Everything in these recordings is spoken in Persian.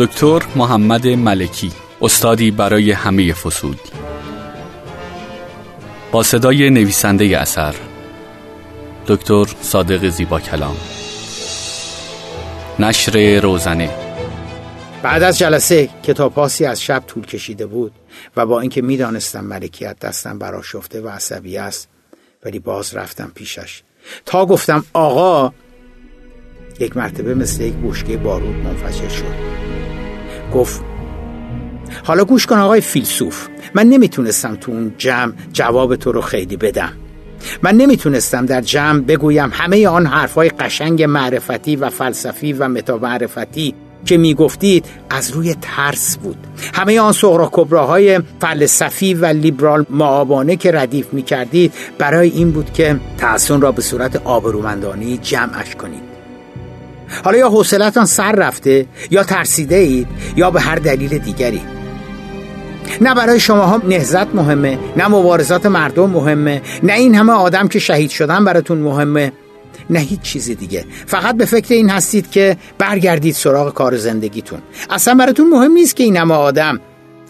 دکتر محمد ملکی استادی برای همه فصول با صدای نویسنده اثر دکتر صادق زیبا کلام. نشر روزنه. بعد از جلسه کتاب پاسی از شب طول کشیده بود و با اینکه می‌دانستم ملکیت دستم براشفته و عصبی است ولی باز رفتم پیشش. تا گفتم آقا یک مرتبه مثل یک بشکه بارود منفجر شد. گفت حالا گوش کن آقای فیلسوف من نمی‌تونستم تو اون جمع جواب تو رو خیلی بدم. من نمی‌تونستم در جمع بگویم همه آن حرفای قشنگ معرفتی و فلسفی و متامعرفتی که می‌گفتید از روی ترس بود. همه آن سغرا کبراهای فلسفی و لیبرال معابانه که ردیف می‌کردید برای این بود که تحسن را به صورت آبرومندانی جمعش کنید. حالا یا حوصلتان سر رفته یا ترسیده اید یا به هر دلیل دیگری. نه برای شما هم نهزت مهمه نه مبارزات مردم مهمه نه این همه آدم که شهید شدن براتون مهمه نه هیچ چیز دیگه. فقط به فکر این هستید که برگردید سراغ کار زندگیتون. اصلا براتون مهم نیست که این همه آدم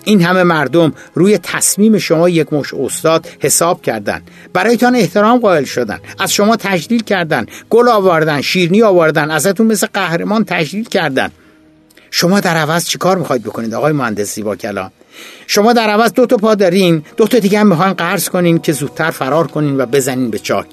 این همه مردم روی تصمیم شما یک مش استاد حساب کردن برایتان احترام قائل شدن از شما تجلیل کردن گل آوردن شیرنی آوردن ازتون مثل قهرمان تجلیل کردن شما در عوض چیکار می‌خواید بکنید آقای مهندس زیبا کلام شما در عوض دو تا پا دارین دو تا دیگه هم می‌خواین قرض کنین که زودتر فرار کنین و بزنین به چاک.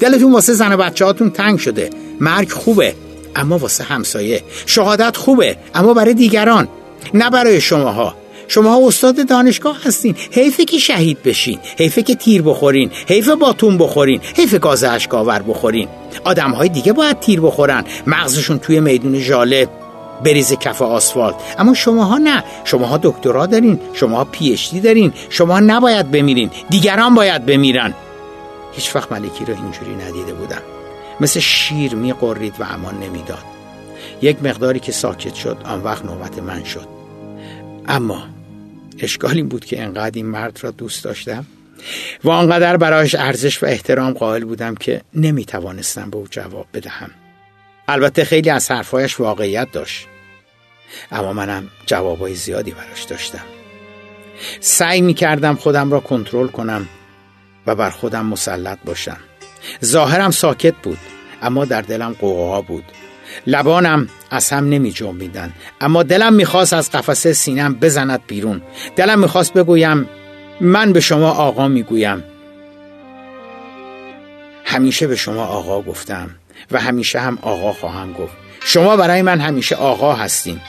دلتون واسه زن و بچه هاتون تنگ شده. مرگ خوبه اما واسه همسایه. شهادت خوبه اما برای دیگران نه برای شماها. شما استاد دانشگاه هستین. حیفه که شهید بشین. حیفه که تیر بخورین. حیفه باتون بخورین. حیفه گاز اشکاور بخورین. آدم های دیگه باید تیر بخورن. مغزشون توی میدون ژاله بریز کف آسفالت. اما شماها نه. شماها دکترا دارین. شماها پی اچ دارین. شما نباید بمیرین. دیگران باید بمیرن. هیچ وقت ملکی رو اینجوری ندیده بودم. مثل شیر میقرید و امان نمی‌داد. یک مقداری که ساکت شد آن وقت نوبت من شد. اما اشکال این بود که انقدر این مرد را دوست داشتم و آنقدر برایش ارزش و احترام قائل بودم که نمی توانستم به او جواب بدهم. البته خیلی از حرفایش واقعیت داشت اما منم جوابای زیادی براش داشتم. سعی می کردم خودم را کنترل کنم و بر خودم مسلط باشم. ظاهرم ساکت بود اما در دلم قوقا بود. لبانم از هم نمی جنبیدن اما دلم می‌خواست از قفسه سینم بزند بیرون. دلم می‌خواست بگویم من به شما آقا می‌گویم. همیشه به شما آقا گفتم و همیشه هم آقا خواهم گفت. شما برای من همیشه آقا هستین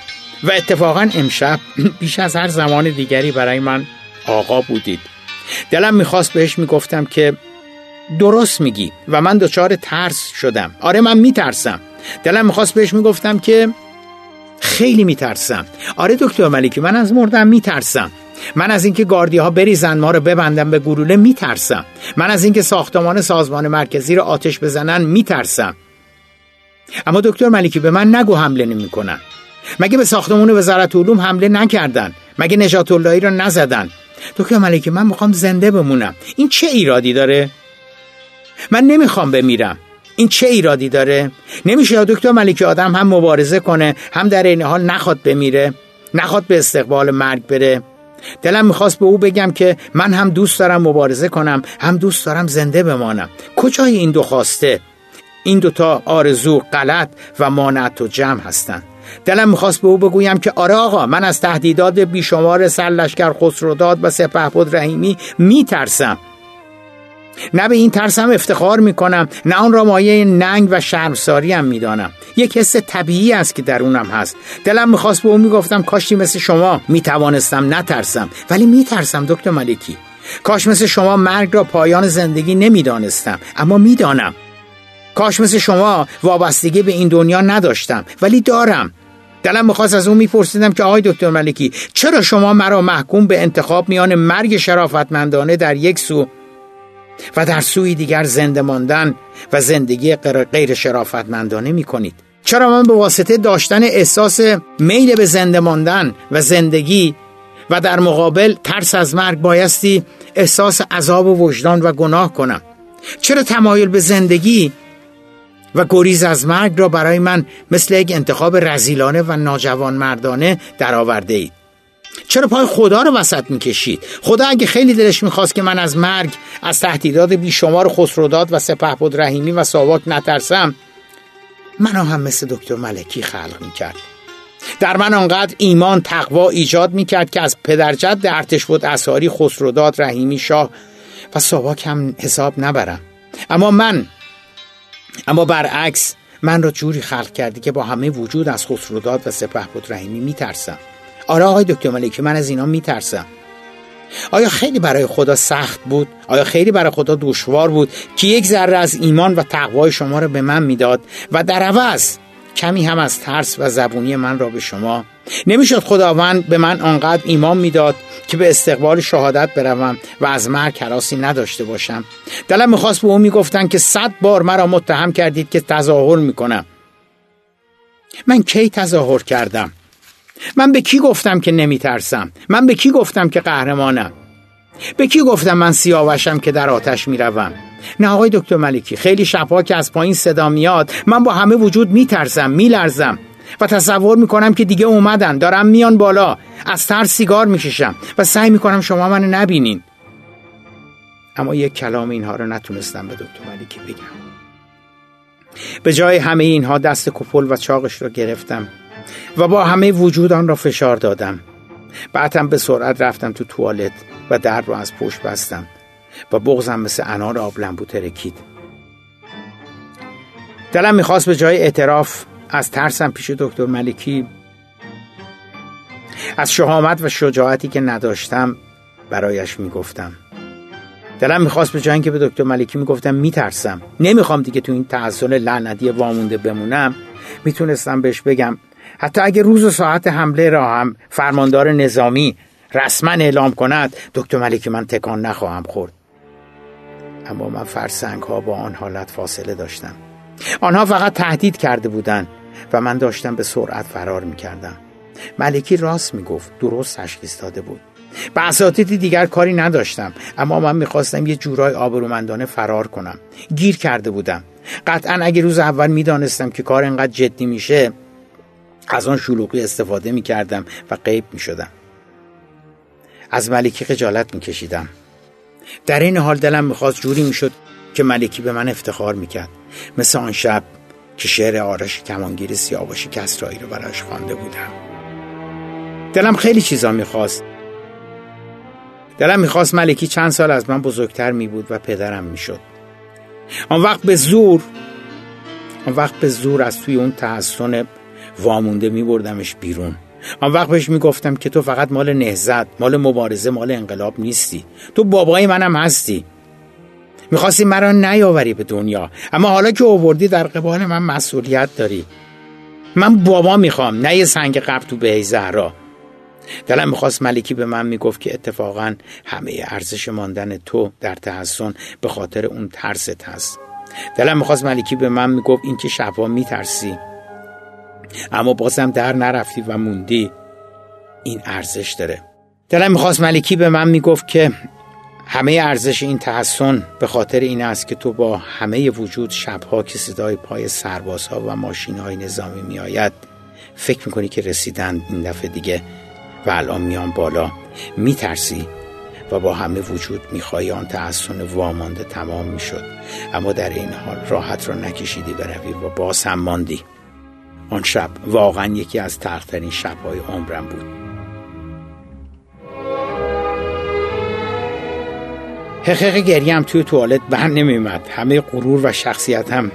و اتفاقا امشب بیش از هر زمان دیگری برای من آقا بودید. دلم می‌خواست بهش می‌گفتم که درست میگی و من دچار ترس شدم. آره من میترسم. دلم می‌خواست بهش می‌گفتم که خیلی میترسم. آره دکتر ملکی من از مردم میترسم. من از اینکه گاردی ها بریزن ما رو ببندن به گلوله میترسم. من از اینکه ساختمان سازمان مرکزی رو آتش بزنن میترسم. اما دکتر ملکی به من نگو حمله نمی‌کنن. مگه به ساختمان وزارت علوم حمله نکردن؟ مگه نجات اللهی رو نزدن؟ دکتر ملکی من می‌خوام زنده بمونم. این چه ایرادی داره؟ من نمی‌خوام بمیرم. این چه ایرادی داره؟ نمیشه یا دکتر ملکی آدم هم مبارزه کنه هم در این حال نخواد بمیره نخواد به استقبال مرگ بره. دلم می‌خواست به او بگم که من هم دوست دارم مبارزه کنم هم دوست دارم زنده بمانم. کجای این دو خواسته؟ این دوتا آرزو غلط و مانعت و جمع هستند. دلم می‌خواست به او بگویم که آره آقا من از تهدیدات بیشمار سرلشکر خسروداد و سپهبد رحیمی میترسم. نه به این ترسم افتخار می‌کنم نه آن را مایه ننگ و شرمساری هم می‌دانم. یک حس طبیعی است که درونم هست. دلم می‌خواست به او می‌گفتم کاشی مثل شما می‌توانستم نترسم. ولی میترسم دکتر ملکی. کاش مثل شما مرگ را پایان زندگی نمی‌دانستم اما می‌دانم. کاش مثل شما وابستگی به این دنیا نداشتم ولی دارم. دلم می‌خواست از اون میپرسیدم که آقای دکتر ملکی چرا شما مرا محکوم به انتخاب میان مرگ شرافتمندانه در یک سو و در سوی دیگر زنده ماندن و زندگی غیر شرافتمندانه می کنید چرا من به واسطه داشتن احساس میل به زنده ماندن و زندگی و در مقابل ترس از مرگ بایستی احساس عذاب و وجدان و گناه کنم؟ چرا تمایل به زندگی و گریز از مرگ را برای من مثل یک انتخاب رزیلانه و ناجوان مردانه درآورده اید؟ چرا پای خدا رو وسط می‌کشید؟ خدا اگه خیلی دلش می‌خواست که من از مرگ از تهدیدات بیشمار خسروداد و سپهبد رحیمی و ساواک نترسم منو هم مثل دکتر ملکی خلق می‌کرد. در من آنقدر ایمان تقوا ایجاد می‌کرد که از پدرجد ارتش بود اساری خسروداد رحیمی شاه و ساواک هم حساب نبرم. اما من اما برعکس من را جوری خلق کردی که با همه وجود از خسروداد و سپهبد رحیمی میترسم. آره آقای دکتر ملکی من از اینا میترسم. آیا خیلی برای خدا سخت بود؟ آیا خیلی برای خدا دشوار بود که یک ذره از ایمان و تقوای شما را به من می‌داد و در عوض کمی هم از ترس و زبونی من را به شما؟ نمی‌شد خداوند به من آنقدر ایمان می‌داد که به استقبال شهادت بروم و از مرگ کراسی نداشته باشم. دلم می‌خواست به او می‌گفتن که صد بار مرا متهم کردید که تظاهر می‌کنم. من کی تظاهر کردم؟ من به کی گفتم که نمیترسم؟ من به کی گفتم که قهرمانم؟ به کی گفتم من سیاوشم که در آتش می‌روم؟ نه آقای دکتر ملکی خیلی شبها که از پایین صدا میاد من با همه وجود میترسم میلرزم و تصور می‌کنم که دیگه اومدن دارم میان بالا از ترس سیگار می‌کشم و سعی می‌کنم شما منو نبینین. اما یک کلام اینها رو نتونستم به دکتر ملکی بگم. به جای همه اینها دست کپل و چاقش رو گرفتم. و با همه وجود آن را فشار دادم. بعدم به سرعت رفتم تو توالت و در رو از پشت بستم و بغزم مثل انار آب لنبو ترکید. دلم می‌خواست به جای اعتراف از ترسم پیش دکتر ملکی از شهامت و شجاعتی که نداشتم برایش می‌گفتم. دلم می‌خواست به جای که به دکتر ملکی می‌گفتم میترسم. نمی‌خوام دیگه تو این تحصل لعنتی وامونده بمونم. می‌تونستم بهش بگم حتی اگه روز و ساعت حمله را هم فرماندار نظامی رسما اعلام کند دکتر ملکی من تکان نخواهم خورد. اما من فرسنگ ها با آن حالت فاصله داشتم. آنها فقط تهدید کرده بودند و من داشتم به سرعت فرار می کردم ملکی راست می گفت درست تشخیص داده بود. به اساتید دیگر کاری نداشتم اما من می‌خواستم یه جورای آبرومندانه فرار کنم. گیر کرده بودم. قطعا اگه روز اول می‌دانستم که کار انقدر جدی میشه از آن شلوغی استفاده می‌کردم و غیب می‌شدم. از ملکی خجالت میکشیدم. در این حال دلم می‌خواست جوری می‌شد که ملکی به من افتخار می‌کرد. مثل آن شب که شعر آرش کمانگیر سیاوش کسرایی رو براش خوانده بودم. دلم خیلی چیزا می‌خواست. دلم می‌خواست ملکی چند سال از من بزرگتر میبود و پدرم می‌شد. آن وقت به زور آن وقت به زور از توی اون تحسن وامونده میبردمش بیرون. آن وقت بهش می‌گفتم که تو فقط مال نهزت مال مبارزه مال انقلاب نیستی. تو بابای منم هستی. می‌خواستی مرا نیاوری به دنیا. اما حالا که آوردی در قبال من مسئولیت داری. من بابا می‌خوام نه یه سنگ قبل تو به زهرا. دلم می‌خواست ملکی به من می‌گفت که اتفاقا همه ارزش ماندن تو در تحسن به خاطر اون ترست هست. دلم می‌خواست ملکی به من می‌گفت این که شبها میترسی. اما بازم در نرفتی و موندی این ارزش داره. دلم می‌خواست ملکی به من می‌گفت که همه ارزش این تحسن به خاطر این است که تو با همه وجود شبها که صدای پای سربازها و ماشین های نظامی میآید فکر می‌کنی که رسیدن این دفعه دیگه و الان میان بالا. میترسی و با همه وجود می‌خوای آن تحسن وامانده تمام می‌شد. اما در این حال راحت را نکشیدی بروی و باز هم ماندی. آن شب. واقعا یکی از تخترین شبهای عمرم بود. حقیق گریم توی توالت بر نمیمد همه غرور و شخصیتم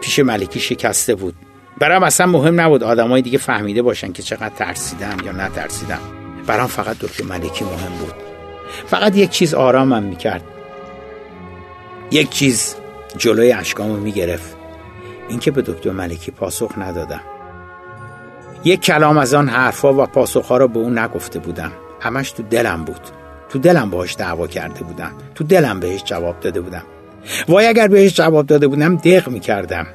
پیش ملکی شکسته بود. برام اصلا مهم نبود آدمای دیگه فهمیده باشن که چقدر ترسیدم یا نترسیدم برام فقط دکتر ملکی مهم بود. فقط یک چیز آرامم می‌کرد. یک چیز جلوی اشکامو می‌گرفت. اینکه به دکتر ملکی پاسخ ندادم. یک کلام از آن حرفا و پاسخها را به اون نگفته بودم. همش تو دلم بود. تو دلم باهاش دعوا کرده بودم. تو دلم بهش جواب داده بودم. وای اگر بهش جواب داده بودم دق می‌کردم.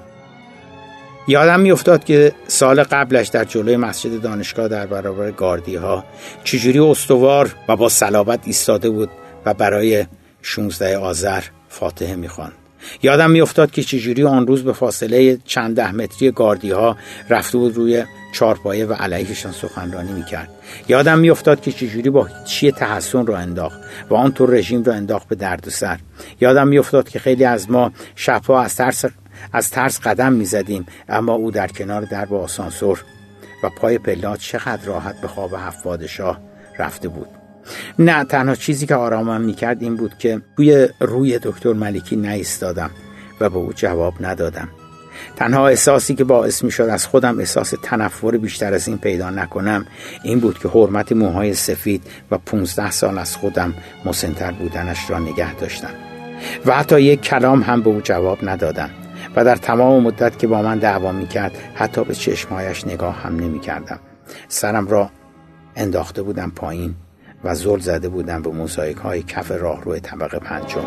یادم میافتاد که سال قبلش در جلوی مسجد دانشگاه در برابر گاردی ها چجوری استوار و با صلابت ایستاده بود و برای 16 آذر فاتحه می‌خواند. یادم میافتاد که چجوری آن روز به فاصله چند ده متری گاردی ها رفته بود روی چارپایه و علیهشان سخنرانی می‌کرد. یادم میافتاد که چجوری با چی تحسن را انداخت و آنطور رژیم را انداخت به درد و سر. یادم میافتاد که خیلی از ما شبها از ترس از ترس قدم می‌زدیم اما او در کنار درب آسانسور و پای پلات چقدر راحت به خواب هفت پادشاه رفته بود. نه تنها چیزی که آرامم می‌کرد این بود که توی روی دکتر ملکی نایستادم و به او جواب ندادم. تنها احساسی که باعث می شد از خودم احساس تنفر بیشتر از این پیدا نکنم این بود که حرمت موهای سفید و 15 سال از خودم مسنتر بودنش را نگه داشتم و حتی یک کلام هم به او جواب ندادم و در تمام مدت که با من دعوا می کرد حتی به چشمهایش نگاه هم نمی کردم سرم را انداخته بودم پایین. و زل زده بودم به موزایک های کف راهرو طبقه پنجم.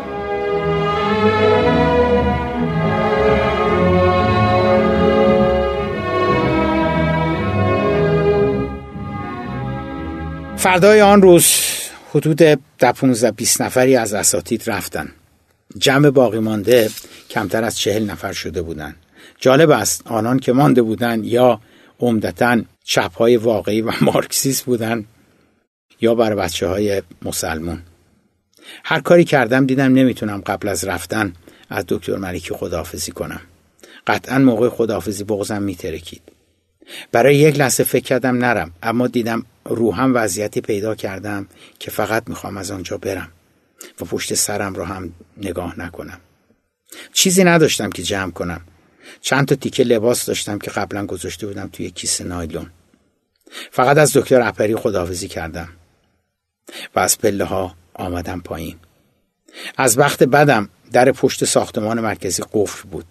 فردای آن روز حدود ده 15 20 نفری از اساتید رفتن. جمع باقی مانده کمتر از چهل نفر شده بودند جالب است آنان که مانده بودند یا عمدتا چپهای واقعی و مارکسیست بودند یا بر بچه های مسلمون. هر کاری کردم دیدم نمی‌تونم قبل از رفتن از دکتر ملکی خداحافظی کنم. قطعا موقع خداحافظی بغزم میترکید. برای یک لحظه فکر کردم نرم اما دیدم روحم وضعیتی پیدا کردم که فقط می‌خوام از آنجا برم و پشت سرم رو هم نگاه نکنم. چیزی نداشتم که جمع کنم. چند تا تیکه لباس داشتم که قبلا گذاشته بودم توی کیسه نایلون. فقط از دکتر اپری خداحافظی کردم. و از پله ها آمدم پایین. از وقت بدم در پشت ساختمان مرکزی قفل بود.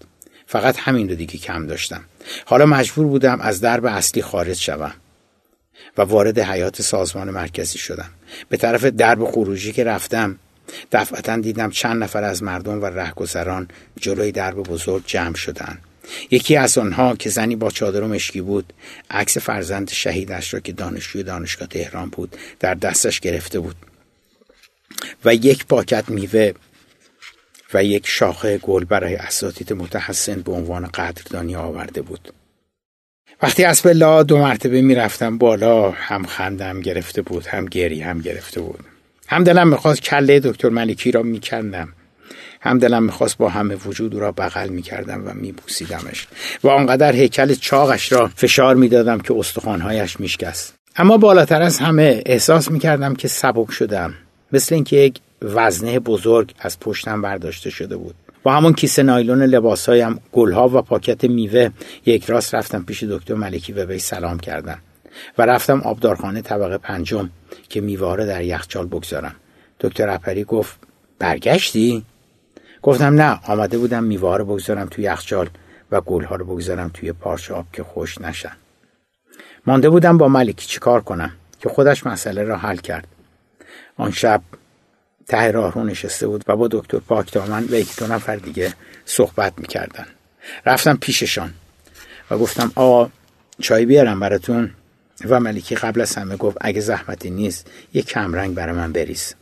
فقط همین رو دیگه کم داشتم. حالا مجبور بودم از درب اصلی خارج شوم و وارد حیات سازمان مرکزی شدم. به طرف درب خروجی که رفتم دفعتا دیدم چند نفر از مردم و رهگذران جلوی درب بزرگ جمع شدند یکی از آنها که زنی با چادر و مشکی بود عکس فرزند شهیدش را که دانشجوی دانشگاه تهران بود در دستش گرفته بود. و یک پاکت میوه و یک شاخه گل برای اساتید متحسن به عنوان قدردانی آورده بود. وقتی از پلا دو مرتبه می‌رفتم بالا هم خندم گرفته بود هم گری هم گرفته بود. هم دلم می‌خواست کله دکتر ملکی را میکندم. هم دلم می‌خواست با همه وجود او را بغل می‌کردم و میبوسیدمش و آنقدر هیکل چاقش را فشار می‌دادم که استخوانهایش میشکست. اما بالاتر از همه احساس می‌کردم که سبک شدم مثل اینکه یک وزنه بزرگ از پشتم برداشته شده بود. با همون کیسه نایلون لباسهایم گلها و پاکت میوه یک راست رفتم پیش دکتر ملکی و وی سلام کردم. و رفتم آبدارخانه طبقه پنجم که میوه در یخچال بگذارم. دکتر اپری گفت برگشتی؟ گفتم نه آمده بودم میوه رو بگذارم توی یخچال و گلها رو بگذارم توی پارچه آب که خوش نشن. مانده بودم با ملکی چیکار کنم که خودش مسئله را حل کرد. آن شب ته راه رو نشسته بود و با دکتر پاکدامن و یکی دو نفر دیگه صحبت می‌کردن. رفتم پیششان و گفتم آقا چای بیارم براتون؟ و ملکی قبل از همه گفت اگه زحمتی نیست یه کمرنگ برای من بریز.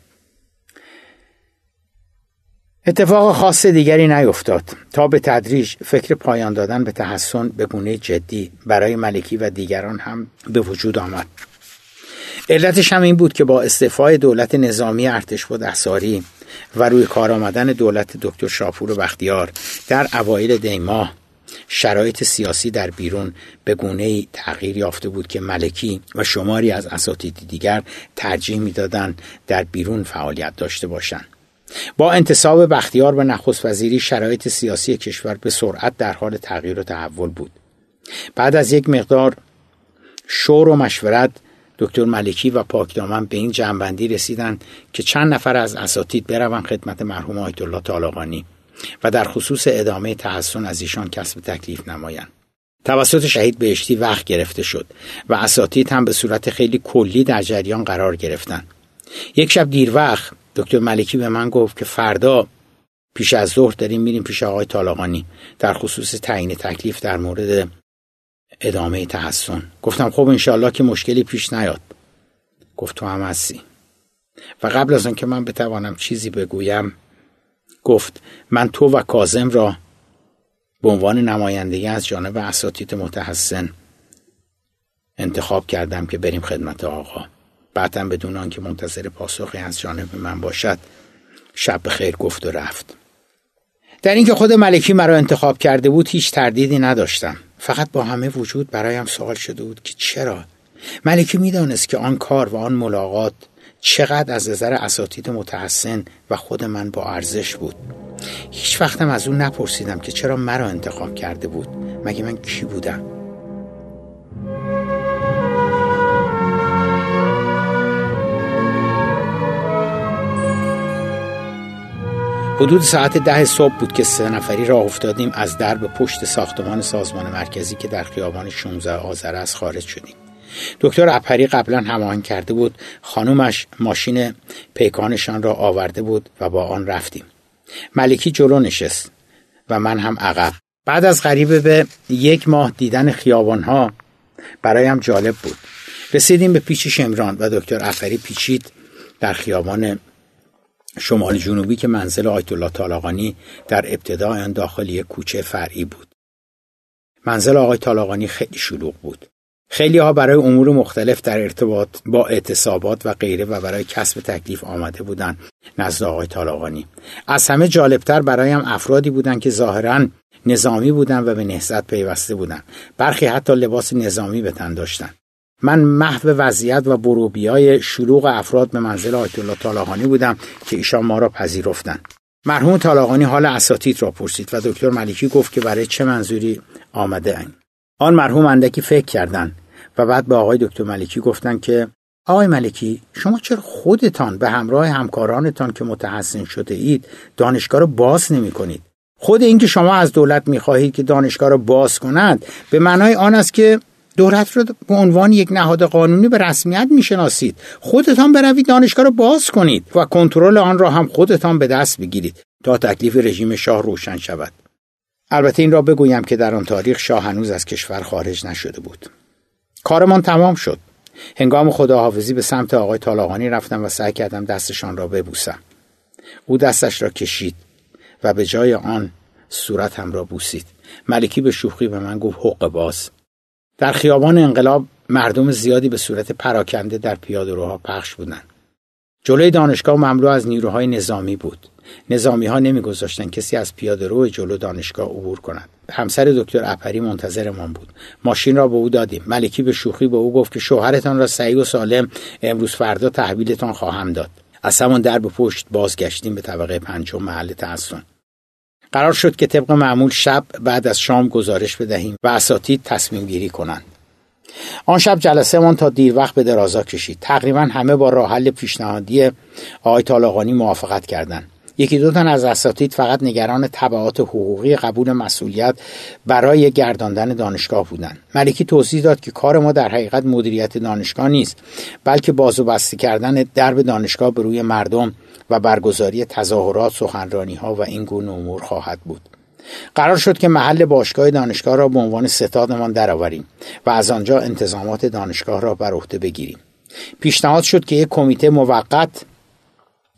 اتفاق خاص دیگری نیفتاد. تا به تدریج فکر پایان دادن به تحسن به گونه جدی برای ملکی و دیگران هم به وجود آمد. علتش هم این بود که با استعفای دولت نظامی ارتش و دستاری و روی کار آمدن دولت دکتر شاپور و بختیار در اوایل دیماه شرایط سیاسی در بیرون به گونه تغییر یافته بود که ملکی و شماری از اساتید دیگر ترجیح می‌دادند در بیرون فعالیت داشته باشند. با انتصاب بختیار به نخست وزیری شرایط سیاسی کشور به سرعت در حال تغییر و تحول بود. بعد از یک مقدار شور و مشورت دکتر ملکی و پاکدامن به این جنبندی رسیدند که چند نفر از اساتید بروند خدمت مرحوم آیت الله طالقانی و در خصوص ادامه تحسن از ایشان کسب تکلیف نمایند. توسط شهید بهشتی وقت گرفته شد و اساتید هم به صورت خیلی کلی در جریان قرار گرفتند. یک شب دیر وقت دکتر ملکی به من گفت که فردا پیش از ظهر داریم میریم پیش آقای طالقانی در خصوص تعیین تکلیف در مورد ادامه تحسن. گفتم خب انشالله که مشکلی پیش نیاد. گفت تو هم هستی. و قبل از آن که من بتوانم چیزی بگویم گفت من تو و کازم را به عنوان نمایندگی از جانب اساتید متحسن انتخاب کردم که بریم خدمت آقا. بعدم بدون آنکه منتظر پاسخی از جانب من باشد شب خیر گفت و رفت. در اینکه خود ملکی مرا انتخاب کرده بود هیچ تردیدی نداشتم. فقط با همه وجود برایم سوال شده بود که چرا؟ ملکی می‌دانست که آن کار و آن ملاقات چقدر از نظر اساتید متحسن و خود من با ارزش بود. هیچ وقتم از اون نپرسیدم که چرا مرا انتخاب کرده بود. مگه من کی بودم؟ حدود ساعت ده صبح بود که سه نفری راه افتادیم از درب پشت ساختمان سازمان مرکزی که در خیابان 16 آذر است خارج شدیم. دکتر اپری قبلا هماهنگ کرده بود. خانومش ماشین پیکانشان را آورده بود و با آن رفتیم. ملکی جلو نشست و من هم عقب. بعد از غریبه به یک ماه دیدن خیابانها برایم جالب بود. رسیدیم به پیچ شمران و دکتر افری پیچید در خیابان شمال جنوبی که منزل آیت الله طالقانی در ابتدای آن داخل یک کوچه فرعی بود. منزل آقای طالقانی خیلی شلوغ بود. خیلی ها برای امور مختلف در ارتباط با اعتصابات و غیره و برای کسب تکلیف آمده بودند نزد آقای طالقانی. از همه جالبتر برایم افرادی بودند که ظاهرا نظامی بودند و به نهضت پیوسته بودند. برخی حتی لباس نظامی به تن داشتند. من محو وضعیت و بروبیای شلوغ افراد به منزل آیت الله طالقانی بودم که ایشان ما را پذیرفتند مرحوم طالقانی حال اساتید را پرسید و دکتر ملیکی گفت که برای چه منظوری آمده این. آن مرحوم اندکی فکر کردند و بعد به آقای دکتر ملکی گفتند که آقای ملکی شما چرا خودتان به همراه همکارانتان که متحسن شده اید دانشگاه را باز نمی کنید خود اینکه شما از دولت می خواهید که دانشگاه را باز کند به معنای آن است که دولت رو به عنوان یک نهاد قانونی به رسمیت می‌شناسید. خودتان بروید دانشگاه رو باز کنید و کنترل آن را هم خودتان به دست بگیرید تا تکلیف رژیم شاه روشن شود. البته این را بگویم که در آن تاریخ شاه هنوز از کشور خارج نشده بود. کارمان تمام شد. هنگام خداحافظی به سمت آقای طالقانی رفتم و سعی کردم دستشان را ببوسم. او دستش را کشید و به جای آن صورتم را بوسید. ملکی به شوخی به من گفت حق باز. در خیابان انقلاب مردم زیادی به صورت پراکنده در پیادهروها پخش بودند. جلوی دانشگاه مملو از نیروهای نظامی بود. نظامی ها نمیگذاشتند کسی از پیاده جلو دانشگاه عبور کند. همسر دکتر اپری منتظرمان بود. ماشین را به او دادیم. ملکی به شوخی به او گفت که شوهرتان را سعی و سالم امروز فردا تحویلتان خواهم داد. از همان در به پشت بازگشتیم به طبقه پنجم محل تحسن. قرار شد که طبق معمول شب بعد از شام گزارش بدهیم و اساتید تصمیم گیری کنند. آن شب جلسه من تا دیر وقت به درازا کشید. تقریبا همه با راه حل پیشنهادی آقای طالقانی موافقت کردند. یکی دو تن از اساتید فقط نگران تبعات حقوقی قبول مسئولیت برای گرداندن دانشگاه بودند. ملکی توضیح داد که کار ما در حقیقت مدیریت دانشگاه نیست بلکه باز و بسته کردن درب دانشگاه به روی مردم و برگزاری تظاهرات سخنرانی ها و این گونه امور خواهد بود. قرار شد که محل باشگاه دانشگاه را به عنوان ستادمان درآوریم و از آنجا انتظامات دانشگاه را بر عهده بگیریم. پیشنهاد شد که یک کمیته موقت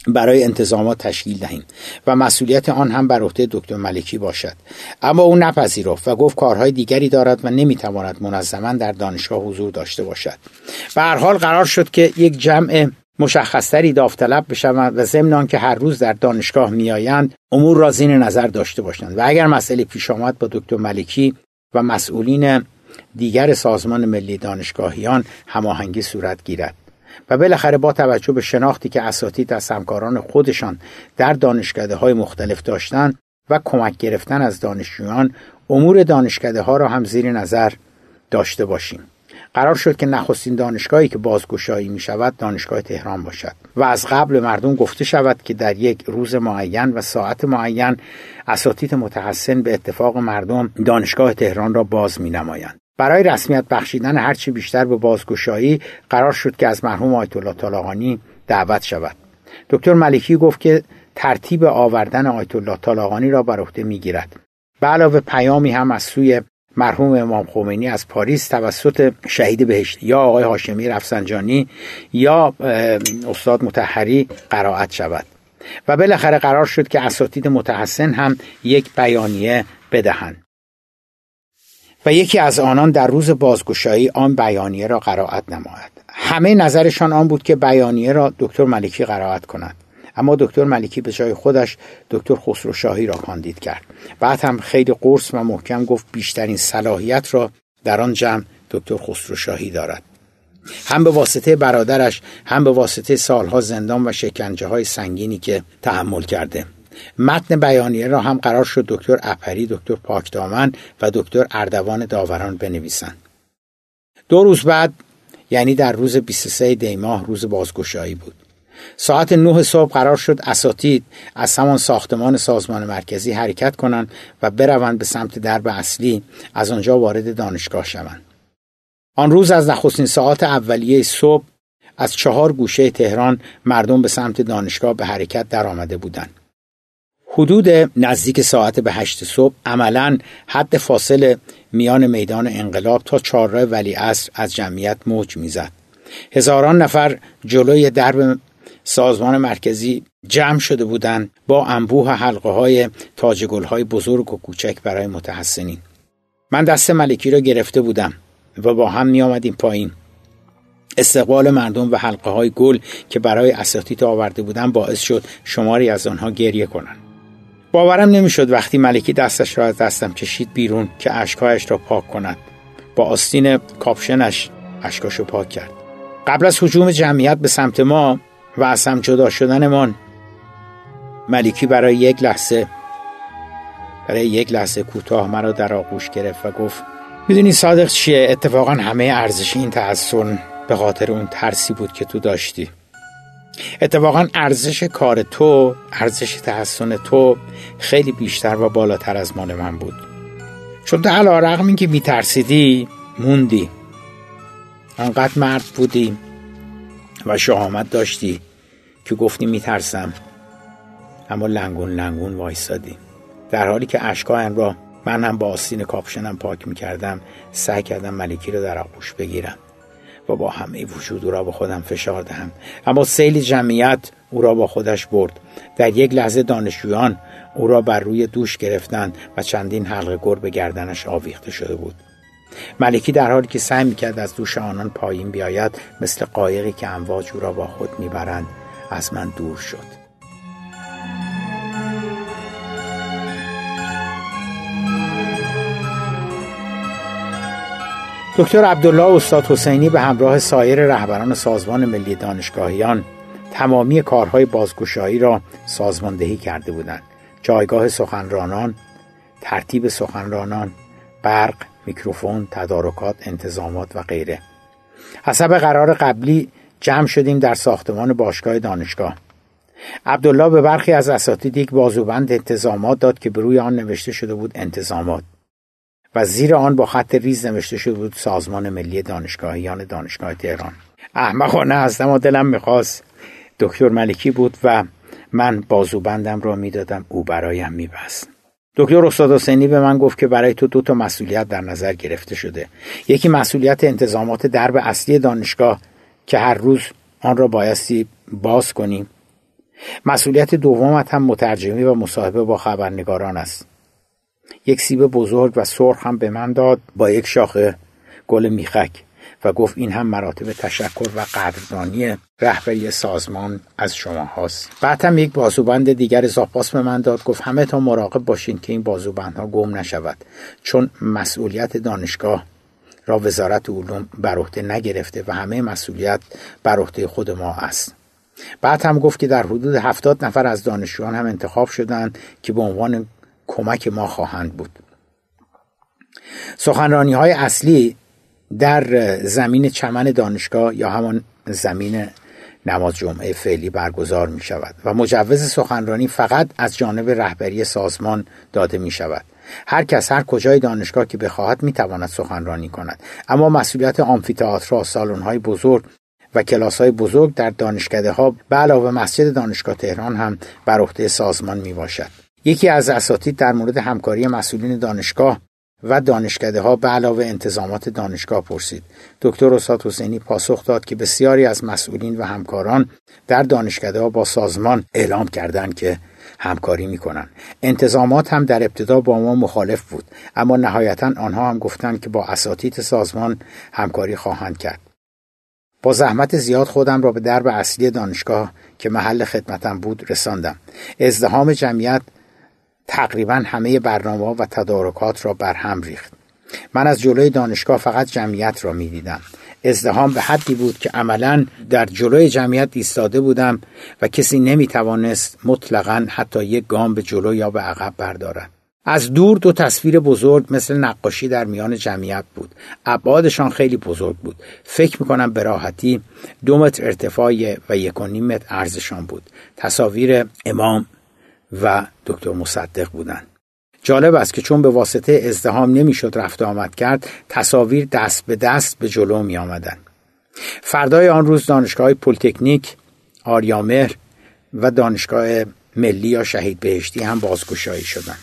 برای انتظامات تشکیل دهیم و مسئولیت آن هم بر عهده دکتر ملکی باشد. اما او نپذیرفت و گفت کارهای دیگری دارد و نمی‌تواند منظما در دانشگاه حضور داشته باشد. به هر حال قرار شد که یک جمع مشخصتری داوطلب بشوند و ضمن که هر روز در دانشگاه میآیند امور را زین نظر داشته باشند. و اگر مسئله پیش آمد با دکتر ملکی و مسئولین دیگر سازمان ملی دانشگاهیان هماهنگی صورت گیرد. و بالاخره با توجه به شناختی که اساتید از همکاران خودشان در دانشکده های مختلف داشتند و کمک گرفتن از دانشجویان امور دانشکده ها را هم زیر نظر داشته باشیم. قرار شد که نخستین دانشگاهی که بازگشایی می شود دانشگاه تهران باشد و از قبل مردم گفته شود که در یک روز معین و ساعت معین اساتید متحسن به اتفاق مردم دانشگاه تهران را باز می نمایند. برای رسمیت بخشیدن هرچی بیشتر به بازگشایی قرار شد که از مرحوم آیت الله طالقانی دعوت شود دکتر ملکی گفت که ترتیب آوردن آیت الله طالقانی را بر عهده می‌گیرد به علاوه پیامی هم از سوی مرحوم امام خمینی از پاریس توسط شهید بهشت یا آقای هاشمی رفسنجانی یا استاد متحری قرائت شود. و بالاخره قرار شد که اساتید متحسن هم یک بیانیه بدهند. و یکی از آنان در روز بازگشایی آن بیانیه را قرائت نماید. همه نظرشان آن بود که بیانیه را دکتر ملکی قرائت کند. اما دکتر ملکی به جای خودش دکتر خسرو شاهی را کاندید کرد بعد هم خیلی قرص و محکم گفت بیشترین صلاحیت را در آن جمع دکتر خسرو شاهی دارد هم به واسطه برادرش هم به واسطه سالها زندان و شکنجه های سنگینی که تحمل کرده متن بیانیه را هم قرار شد دکتر اپری، دکتر پاکدامن و دکتر اردوان داوران بنویسند. دو روز بعد یعنی در روز 23 دی ماه روز بازگشایی بود. ساعت 9 صبح قرار شد اساتید از همان ساختمان سازمان مرکزی حرکت کنند و بروند به سمت درب اصلی از آنجا وارد دانشگاه شوند. آن روز از نخستین ساعت اولیه صبح از چهار گوشه تهران مردم به سمت دانشگاه به حرکت درآمده بودند. حدود نزدیک ساعت به هشت صبح عملا حد فاصله میان میدان انقلاب تا چهارراه ولی از جمعیت موج می‌زد. هزاران نفر جلوی درب سازمان مرکزی جمع شده بودند با انبوه حلقه های تاج های بزرگ و کوچک برای متحسنین. من دست ملکی را گرفته بودم و با هم می آمدیم پایین. استقبال مردم و حلقه های گل که برای اساتید آورده بودن باعث شد شماری از آنها گریه کنند. باورم نمی‌شد وقتی ملکی دستش را از دستم کشید بیرون که اشکهایش را پاک کند با آستین کاپشنش اشکاشو پاک کرد قبل از حجوم جمعیت به سمت ما و از هم جدا شدنمان. ملکی برای یک لحظه برای یک لحظه کوتاه مرا در آغوش گرفت و گفت می‌دونی صادق چیه؟ اتفاقا همه ارزش این تحسن به خاطر اون ترسی بود که تو داشتی. اتفاقا ارزش کار تو ارزش تحسن تو خیلی بیشتر و بالاتر از مال من بود. چون تو علا رقم این که میترسیدی موندی. انقدر مرد بودی. و شهامت داشتی که گفتی میترسم. اما لنگون لنگون وایستادی در حالی که اشکایم را من هم با آستین کاپشنم پاک می‌کردم سعی کردم ملکی رو در آغوش بگیرم و با همه وجود او را به خودم فشار دهم. اما سیل جمعیت او را با خودش برد. در یک لحظه دانشجویان او را بر روی دوش گرفتند و چندین حلقه گر به گردنش آویخته شده بود. ملکی در حالی که سعی می‌کرد از دوش آنان پایین بیاید مثل قایقی که امواج او را با خود می‌برند از من دور شد. دکتر عبدالله استاد حسینی به همراه سایر رهبران سازمان ملی دانشگاهیان تمامی کارهای بازگشایی را سازماندهی کرده بودند. جایگاه سخنرانان ترتیب سخنرانان برق میکروفون تدارکات انتظامات و غیره. حسب قرار قبلی جمع شدیم در ساختمان باشگاه دانشگاه. عبدالله به برخی از اساتید یک بازوبند انتظامات داد که به روی آن نوشته شده بود انتظامات و زیر آن با خط ریز نوشته شده بود سازمان ملی دانشگاهیان دانشگاه تهران. احمقانه هستم و دلم می‌خواست. دکتر ملکی بود و من بازوبندم را می‌دادم او برایم میبست. دکتر استاد حسینی به من گفت که برای تو دو تا مسئولیت در نظر گرفته شده. یکی مسئولیت انتظامات درب اصلی دانشگاه که هر روز آن را بایستی باز کنیم مسئولیت دومت هم مترجمی و مصاحبه با خبرنگاران است. یک سیب بزرگ و سرخ هم به من داد با یک شاخه گل میخک. و گفت این هم مراتب تشکر و قدردانی رهبری سازمان از شما هاست. بعد هم یک بازوبند دیگر زاپاس به من داد. گفت همه تا مراقب باشین که این بازوبندها گم نشود چون مسئولیت دانشگاه را وزارت علوم بر عهده نگرفته و همه مسئولیت بر عهده خود ما است. بعد هم گفت که در حدود هفتاد نفر از دانشجویان هم انتخاب شدند که به عنوان کمک ما خواهند بود. سخنرانی های اصلی در زمین چمن دانشگاه یا همان زمین نماز جمعه فعلی برگزار می شود و مجوز سخنرانی فقط از جانب رهبری سازمان داده می شود. هر کس هر کجای دانشگاه که بخواهد می تواند سخنرانی کند. اما مسئولیت سالن های بزرگ و کلاس های بزرگ در دانشکده ها به علاوه مسجد دانشگاه تهران هم بر عهده سازمان می باشد. یکی از اساتید در مورد همکاری مسئولین دانشگاه و دانشکده ها به علاوه انتظامات دانشگاه پرسید. دکتر استاد حسینی پاسخ داد که بسیاری از مسئولین و همکاران در دانشکده ها با سازمان اعلام کردند که همکاری می‌کنن انتظامات هم در ابتدا با ما مخالف بود اما نهایتا آنها هم گفتند که با اساتید سازمان همکاری خواهند کرد. با زحمت زیاد خودم را به درب اصلی دانشگاه که محل خدمتم بود رساندم. ازدهام جمعیت تقریبا همه برنامه و تدارکات را بر هم ریخت. من از جلوی دانشگاه فقط جمعیت را می دیدم ازدهام به حدی بود که عملا در جلوی جمعیت ایستاده بودم و کسی نمی توانست مطلقا حتی یک گام به جلو یا به عقب بردارد. از دور دو تصویر بزرگ مثل نقاشی در میان جمعیت بود. ابعادشان خیلی بزرگ بود. فکر می‌کنم به راحتی دو متر ارتفاع و یک و نیم متر عرضشان بود. تصاویر امام و دکتر مصدق بودند جالب است که چون به واسطه ازدهام نمی‌شد رفت آمد کرد تصاویر دست به دست به جلو می آمدن. فردای آن روز دانشگاه پلیتکنیک آریامهر و دانشگاه ملی یا شهید بهشتی هم بازگشایی شدند.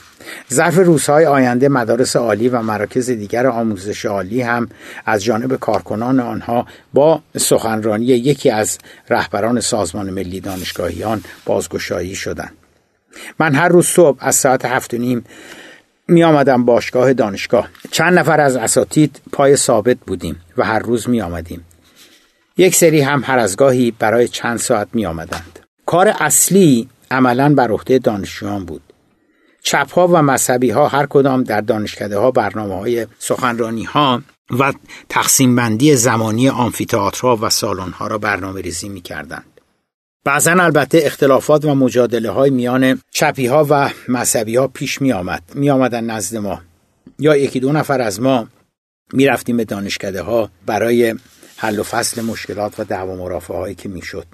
ظرف روزهای آینده مدارس عالی و مراکز دیگر آموزش عالی هم از جانب کارکنان آنها با سخنرانی یکی از رهبران سازمان ملی دانشگاهیان بازگشایی شدند. من هر روز صبح از ساعت هفت و نیم می آمدم باشگاه دانشگاه. چند نفر از اساتید پای ثابت بودیم و هر روز می آمدیم یک سری هم هر از گاهی برای چند ساعت می آمدند کار اصلی عملا بر عهده دانشجویان بود. چپ ها و مذهبی ها هر کدام در دانشکده ها برنامه های سخنرانی ها و تقسیم بندی زمانی آمفیتئاترها و سالن ها را برنامه ریزی می کردند. بعضا البته اختلافات و مجادله های میان چپی ها و مذهبی ها پیش می آمد می آمدن نزد ما یا یکی دو نفر از ما می رفتیم به دانشکده ها برای حل و فصل مشکلات و دعوا مرافعه هایی که می شد.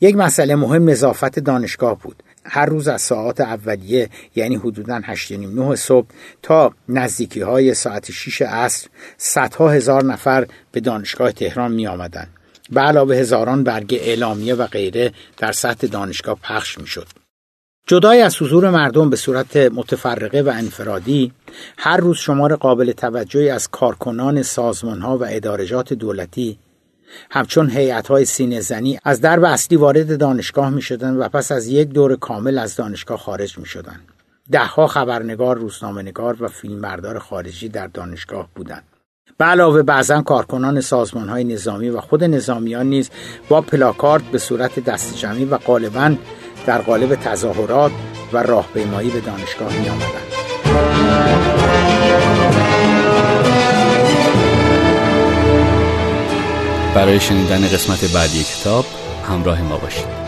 یک مسئله مهم نظافت دانشگاه بود هر روز از ساعات اولیه یعنی حدودا 8 9 صبح تا نزدیکی های ساعت 6 عصر صدها هزار نفر به دانشگاه تهران می آمدن. به علاوه هزاران برگ اعلامیه و غیره در سطح دانشگاه پخش می شد. جدای از حضور مردم به صورت متفرقه و انفرادی هر روز شمار قابل توجهی از کارکنان سازمان ها و ادارجات دولتی همچون هیئت های سینه زنی از درب اصلی وارد دانشگاه می شدن و پس از یک دور کامل از دانشگاه خارج می شدن. دهها خبرنگار، روزنامه‌نگار و فیلمبردار خارجی در دانشگاه بودند. به علاوه بعضا کارکنان سازمان های نظامی و خود نظامیان نیز با پلاکارد به صورت دست جمعی و غالبا در قالب تظاهرات و راهپیمایی به دانشگاه می آمدند. برای شنیدن قسمت بعدی کتاب همراه ما باشید